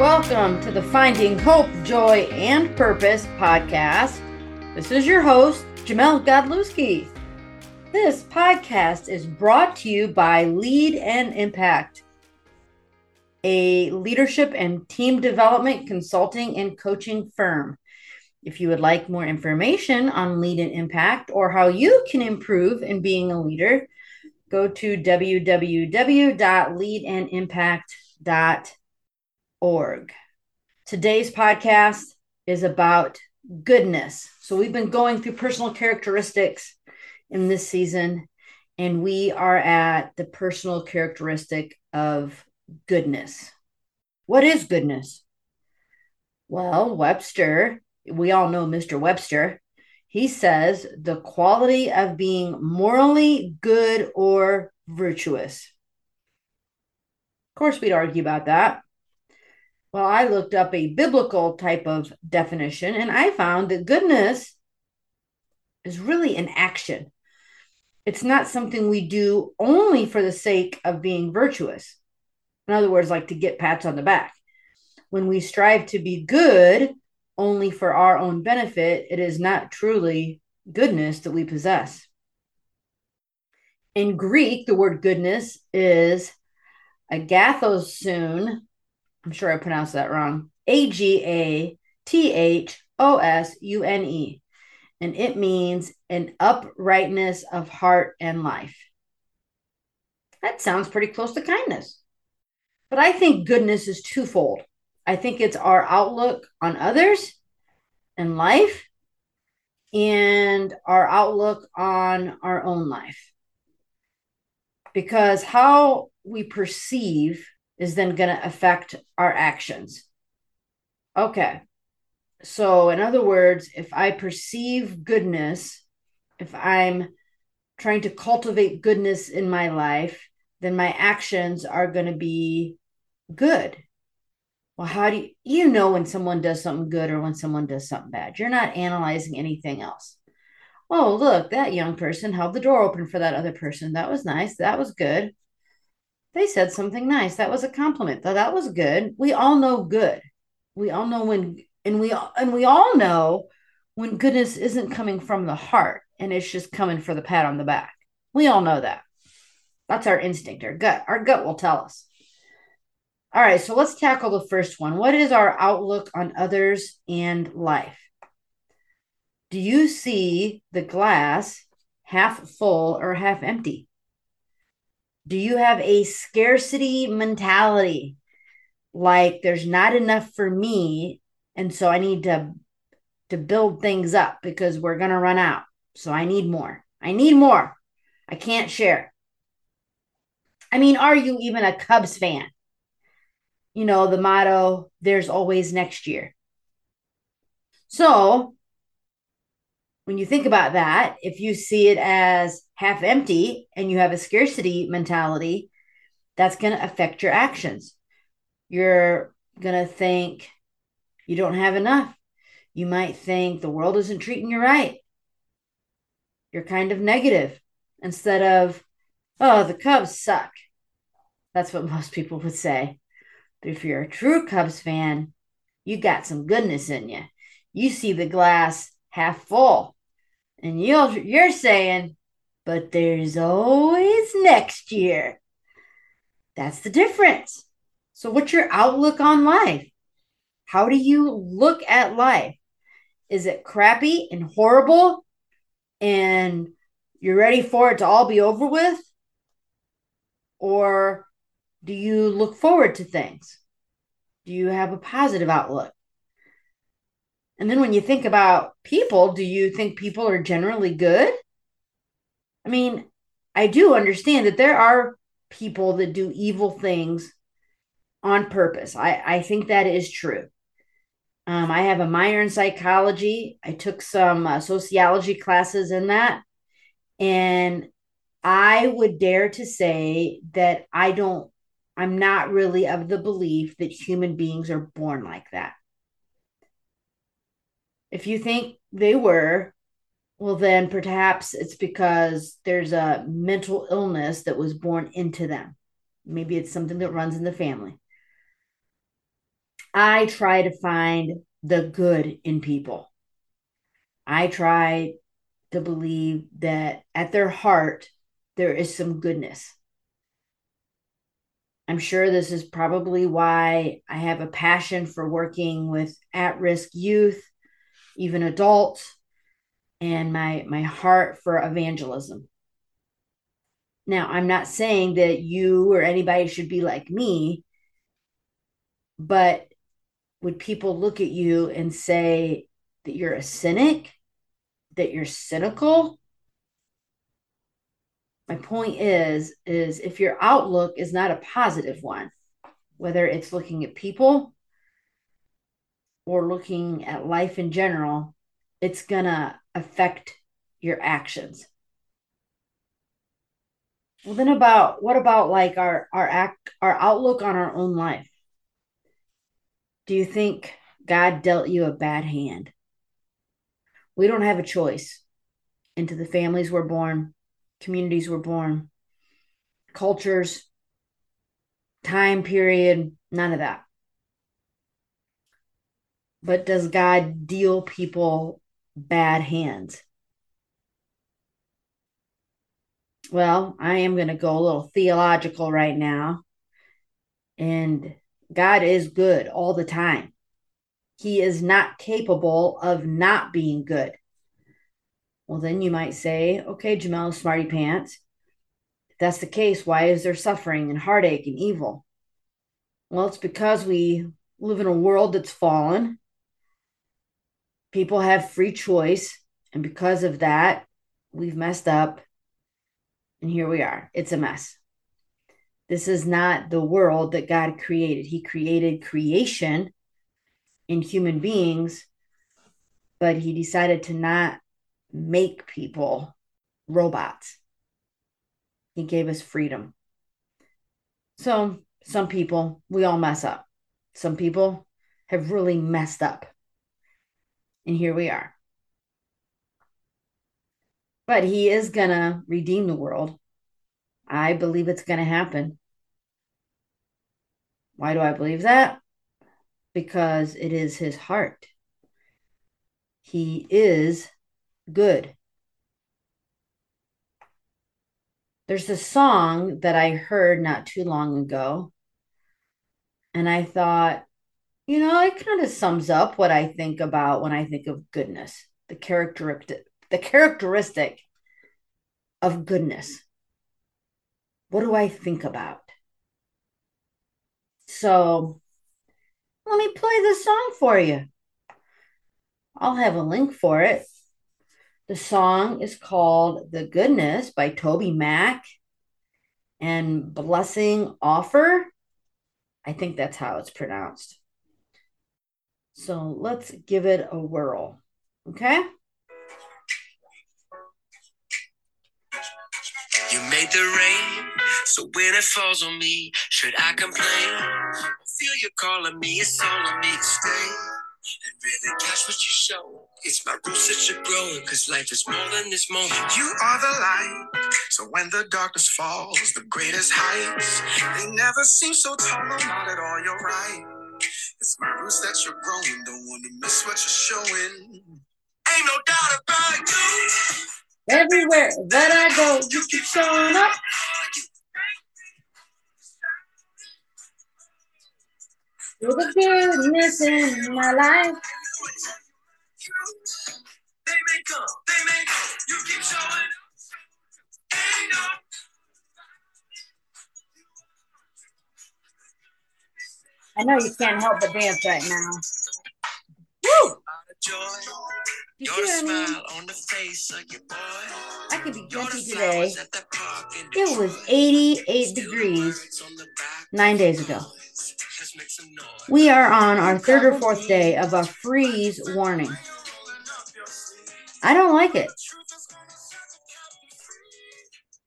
Welcome to the Finding Hope, Joy, and Purpose podcast. This is your host, Jamelle Godlewski. This podcast is brought to you by Lead and Impact, a leadership and team development consulting and coaching firm. If you would like more information on Lead and Impact or how you can improve in being a leader, go to www.leadandimpact.org. Today's podcast is about goodness. So, we've been going through personal characteristics in this season, and we are at the personal characteristic of goodness. What is goodness? Well, Webster, we all know Mr. Webster, he says the quality of being morally good or virtuous. Of course, we'd argue about that. Well, I looked up a biblical type of definition and I found that goodness is really an action. It's not something we do only for the sake of being virtuous. In other words, like to get pats on the back. When we strive to be good only for our own benefit, it is not truly goodness that we possess. In Greek, the word goodness is agathosun. I'm sure I pronounced that wrong. A G A T H O S U N E. And it means an uprightness of heart and life. That sounds pretty close to kindness. But I think goodness is twofold. I think it's our outlook on others and life and our outlook on our own life. Because how we perceive is then going to affect our actions. Okay. So, in other words, if I perceive goodness, if I'm trying to cultivate goodness in my life, then my actions are going to be good well, how do you, you know when someone does something good or when someone does something bad? You're not analyzing anything else. Oh, look, that young person held the door open for that other person. That was nice. That was good. They said something nice. That was a compliment. Though That was good. We all know good. We all know when, and we and we all know when goodness isn't coming from the heart and it's just coming for the pat on the back. We all know that. That's our instinct, our gut. Our gut will tell us. All right, so let's tackle the first one. What is our outlook on others and life? Do you see the glass half full or half empty? Do you have a scarcity mentality? Like there's not enough for me, and so I need to to build things up because we're going to run out. So I need more. I need more. I can't share. I mean, are you even a Cubs fan? you know, the motto, there's always next year. So when you think about that, if you see it as half empty and you have a scarcity mentality, that's going to affect your actions. You're going to think you don't have enough. You might think the world isn't treating you right. You're kind of negative instead of, oh, the Cubs suck. That's what most people would say. But if you're a true Cubs fan, you got some goodness in you. You see the glass half full. And you're, you're saying, but there's always next year. That's the difference. So, what's your outlook on life? How do you look at life? Is it crappy and horrible and you're ready for it to all be over with? Or do you look forward to things? Do you have a positive outlook? And then when you think about people, do you think people are generally good? I mean, I do understand that there are people that do evil things on purpose. I, I think that is true. Um, I have a minor in psychology. I took some uh, sociology classes in that. And I would dare to say that I don't I'm not really of the belief that human beings are born like that. If you think they were, well, then perhaps it's because there's a mental illness that was born into them. Maybe it's something that runs in the family. I try to find the good in people. I try to believe that at their heart, there is some goodness. I'm sure this is probably why I have a passion for working with at risk youth, even adults, and my, my heart for evangelism. Now, I'm not saying that you or anybody should be like me, but would people look at you and say that you're a cynic, that you're cynical? My point is is if your outlook is not a positive one, whether it's looking at people or looking at life in general, it's going to affect your actions. Well, then about what about like our our act our outlook on our own life? Do you think God dealt you a bad hand? We don't have a choice into the families we're born, communities we're born, cultures, time period, none of that. But does God deal people bad hands? Well, I am going to go a little theological right now. And God is good all the time. He is not capable of not being good. Well, then you might say, okay, Jamelle, smarty pants. If that's the case, why is there suffering and heartache and evil? Well, it's because we live in a world that's fallen. People have free choice. And because of that, we've messed up. And here we are. It's a mess. This is not the world that God created. He created creation in human beings, but he decided to not make people robots. He gave us freedom. So, some people, we all mess up. Some people have really messed up. And here we are. But he is going to redeem the world. I believe it's going to happen. Why do I believe that? Because it is his heart. He is good. There's a song that I heard not too long ago, and I thought, you know, it kind of sums up what I think about when I think of goodness, the characteristic, the characteristic of goodness. What do I think about? So let me play the song for you. I'll have a link for it. The song is called The Goodness by TobyMac and Blessing Offor. I think that's how it's pronounced. So let's give it a whirl. Okay. You made the rain so when it falls on me, should I complain? I feel you calling me, it's all on me to stay. And really catch what you show. It's my roots that you're growing, cause life is more than this moment. You are the light. So when the darkness falls, the greatest heights, they never seem so tall, no, not at all, you're right. Roots that you're growing, don't wanna miss what you're showing. Ain't no doubt about you. Everywhere that I go, you keep showing up. You're the goodness in my life. They may come, they may go. You keep showing I know you can't help but dance right now. Woo! You see what I mean? On the face of your boy. I could be guilty today. It was 88 degrees nine days ago. We are on our third or fourth day of a freeze warning. I don't like it.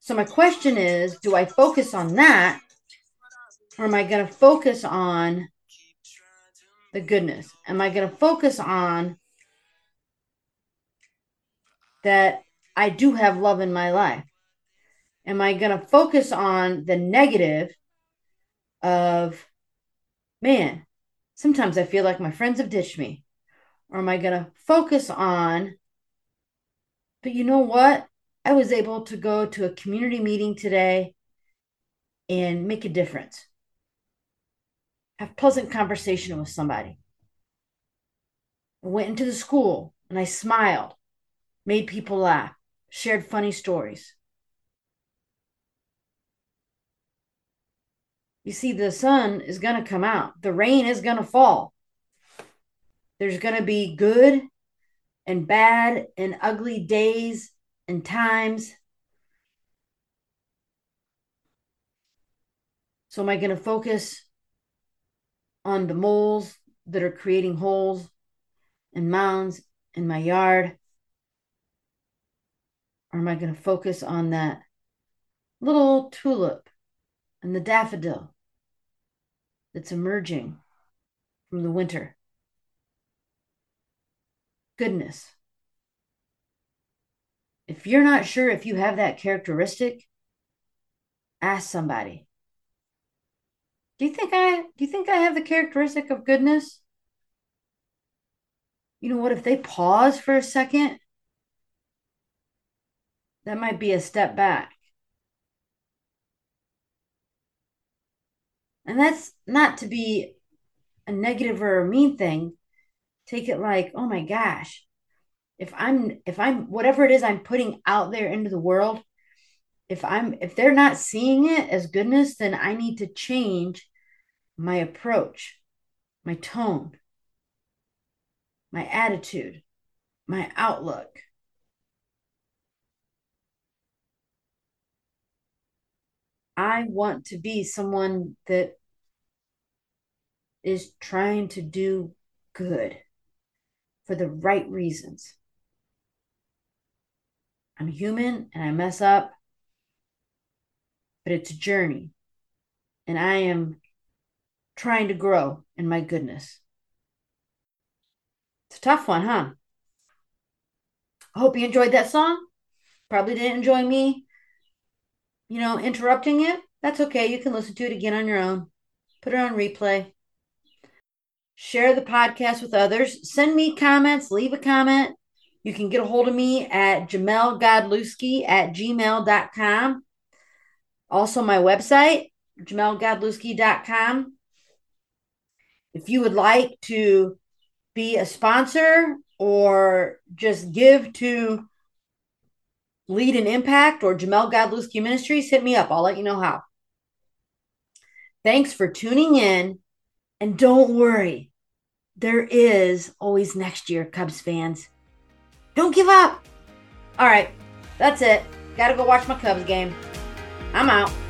So, my question is do I focus on that or am I going to focus on the goodness? Am I going to focus on that I do have love in my life? Am I going to focus on the negative of man, Sometimes I feel like my friends have ditched me. Or am I going to focus on, but you know what? I was able to go to a community meeting today and make a difference. Have pleasant conversation with somebody. I went into the school and I smiled, made people laugh, shared funny stories. You see, the sun is going to come out, the rain is going to fall. There's going to be good and bad and ugly days and times. So, am I going to focus on the moles that are creating holes and mounds in my yard? Or am I going to focus on that little tulip and the daffodil that's emerging from the winter? Goodness. If you're not sure if you have that characteristic, ask somebody. Do you think I do you think I have the characteristic of goodness? You know what if they pause for a second? That might be a step back. And that's not to be a negative or a mean thing. Take it like, oh my gosh, if I'm if I'm whatever it is I'm putting out there into the world, if I'm if they're not seeing it as goodness, then I need to change my approach, my tone, my attitude, my outlook. I want to be someone that is trying to do good for the right reasons. I'm human and I mess up, but it's a journey. And I am trying to grow in my goodness. It's a tough one, huh? I hope you enjoyed that song. Probably didn't enjoy me, you know, interrupting it. That's okay. You can listen to it again on your own. Put it on replay. Share the podcast with others. Send me comments. Leave a comment. You can get a hold of me at jamellegodlewski at gmail.com. Also, my website, jamellegodlewski.com. If you would like to be a sponsor or just give to Lead and Impact or Jamelle Godlewski Ministries, hit me up. I'll let you know how. Thanks for tuning in. And don't worry, there is always next year, Cubs fans. Don't give up. All right, that's it. Gotta go watch my Cubs game. I'm out.